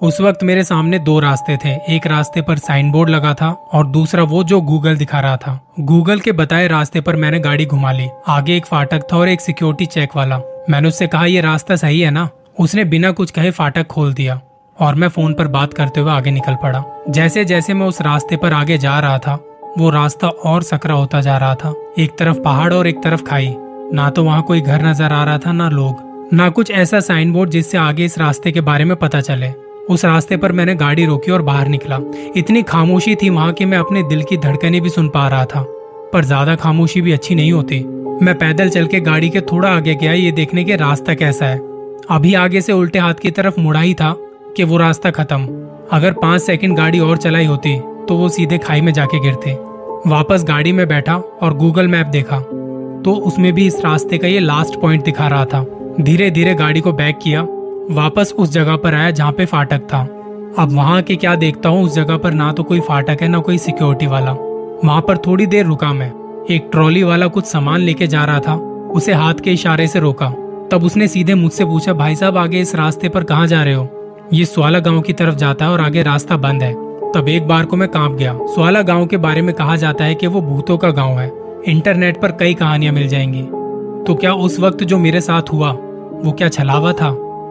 उस वक्त मेरे सामने दो रास्ते थे। एक रास्ते पर साइन बोर्ड लगा था और दूसरा वो जो गूगल दिखा रहा था। गूगल के बताए रास्ते पर मैंने गाड़ी घुमा ली। आगे एक फाटक था और एक सिक्योरिटी चेक वाला। मैंने उससे कहा, ये रास्ता सही है ना? उसने बिना कुछ कहे फाटक खोल दिया और मैं फ़ोन पर बात करते हुए आगे निकल पड़ा। जैसे जैसे मैं उस रास्ते पर आगे जा रहा था, वो रास्ता और सकरा होता जा रहा था। एक तरफ़ पहाड़ और एक तरफ़ खाई। ना तो वहाँ कोई घर नज़र आ रहा था, ना लोग। ना कुछ ऐसा साइन बोर्ड जिससे आगे इस रास्ते के बारे में पता चले। उस रास्ते पर मैंने गाड़ी रोकी और बाहर निकला। इतनी खामोशी थी वहाँ कि मैं अपने दिल की धड़कने भी सुन पा रहा था, पर ज़्यादा खामोशी भी अच्छी नहीं होती। मैं पैदल चल के गाड़ी के थोड़ा आगे गया, ये देखने के रास्ता कैसा है। अभी आगे से उल्टे हाथ की तरफ़ मुड़ा ही था कि वो रास्ता खत्म। अगर पाँच सेकंड गाड़ी और चलाई होती तो वो सीधे खाई में जाके गिरते। वापस गाड़ी में बैठा और गूगल मैप देखा तो उसमें भी इस रास्ते का ये लास्ट पॉइंट दिखा रहा था। धीरे धीरे गाड़ी को बैक किया वापस उस जगह पर आया जहाँ पे फाटक था। अब वहाँ के क्या देखता हूँ, उस जगह पर ना तो कोई फाटक है, ना कोई सिक्योरिटी वाला। वहाँ पर थोड़ी देर रुका मैं। एक ट्रॉली वाला कुछ सामान लेके जा रहा था। उसे हाथ के इशारे से रोका। तब उसने सीधे मुझसे पूछा, भाई साहब, आगे इस रास्ते पर कहाँ जा रहे हो? ये स्वाला गाँव की तरफ़ जाता है और आगे रास्ता बंद है। तब एक बार को मैं काँप गया। स्वाला गाँव के बारे में कहा जाता है कि वो भूतों का गाँव है। इंटरनेट पर कई कहानियाँ मिल जाएँगी। तो क्या उस वक्त जो मेरे साथ हुआ, वो क्या छलावा था?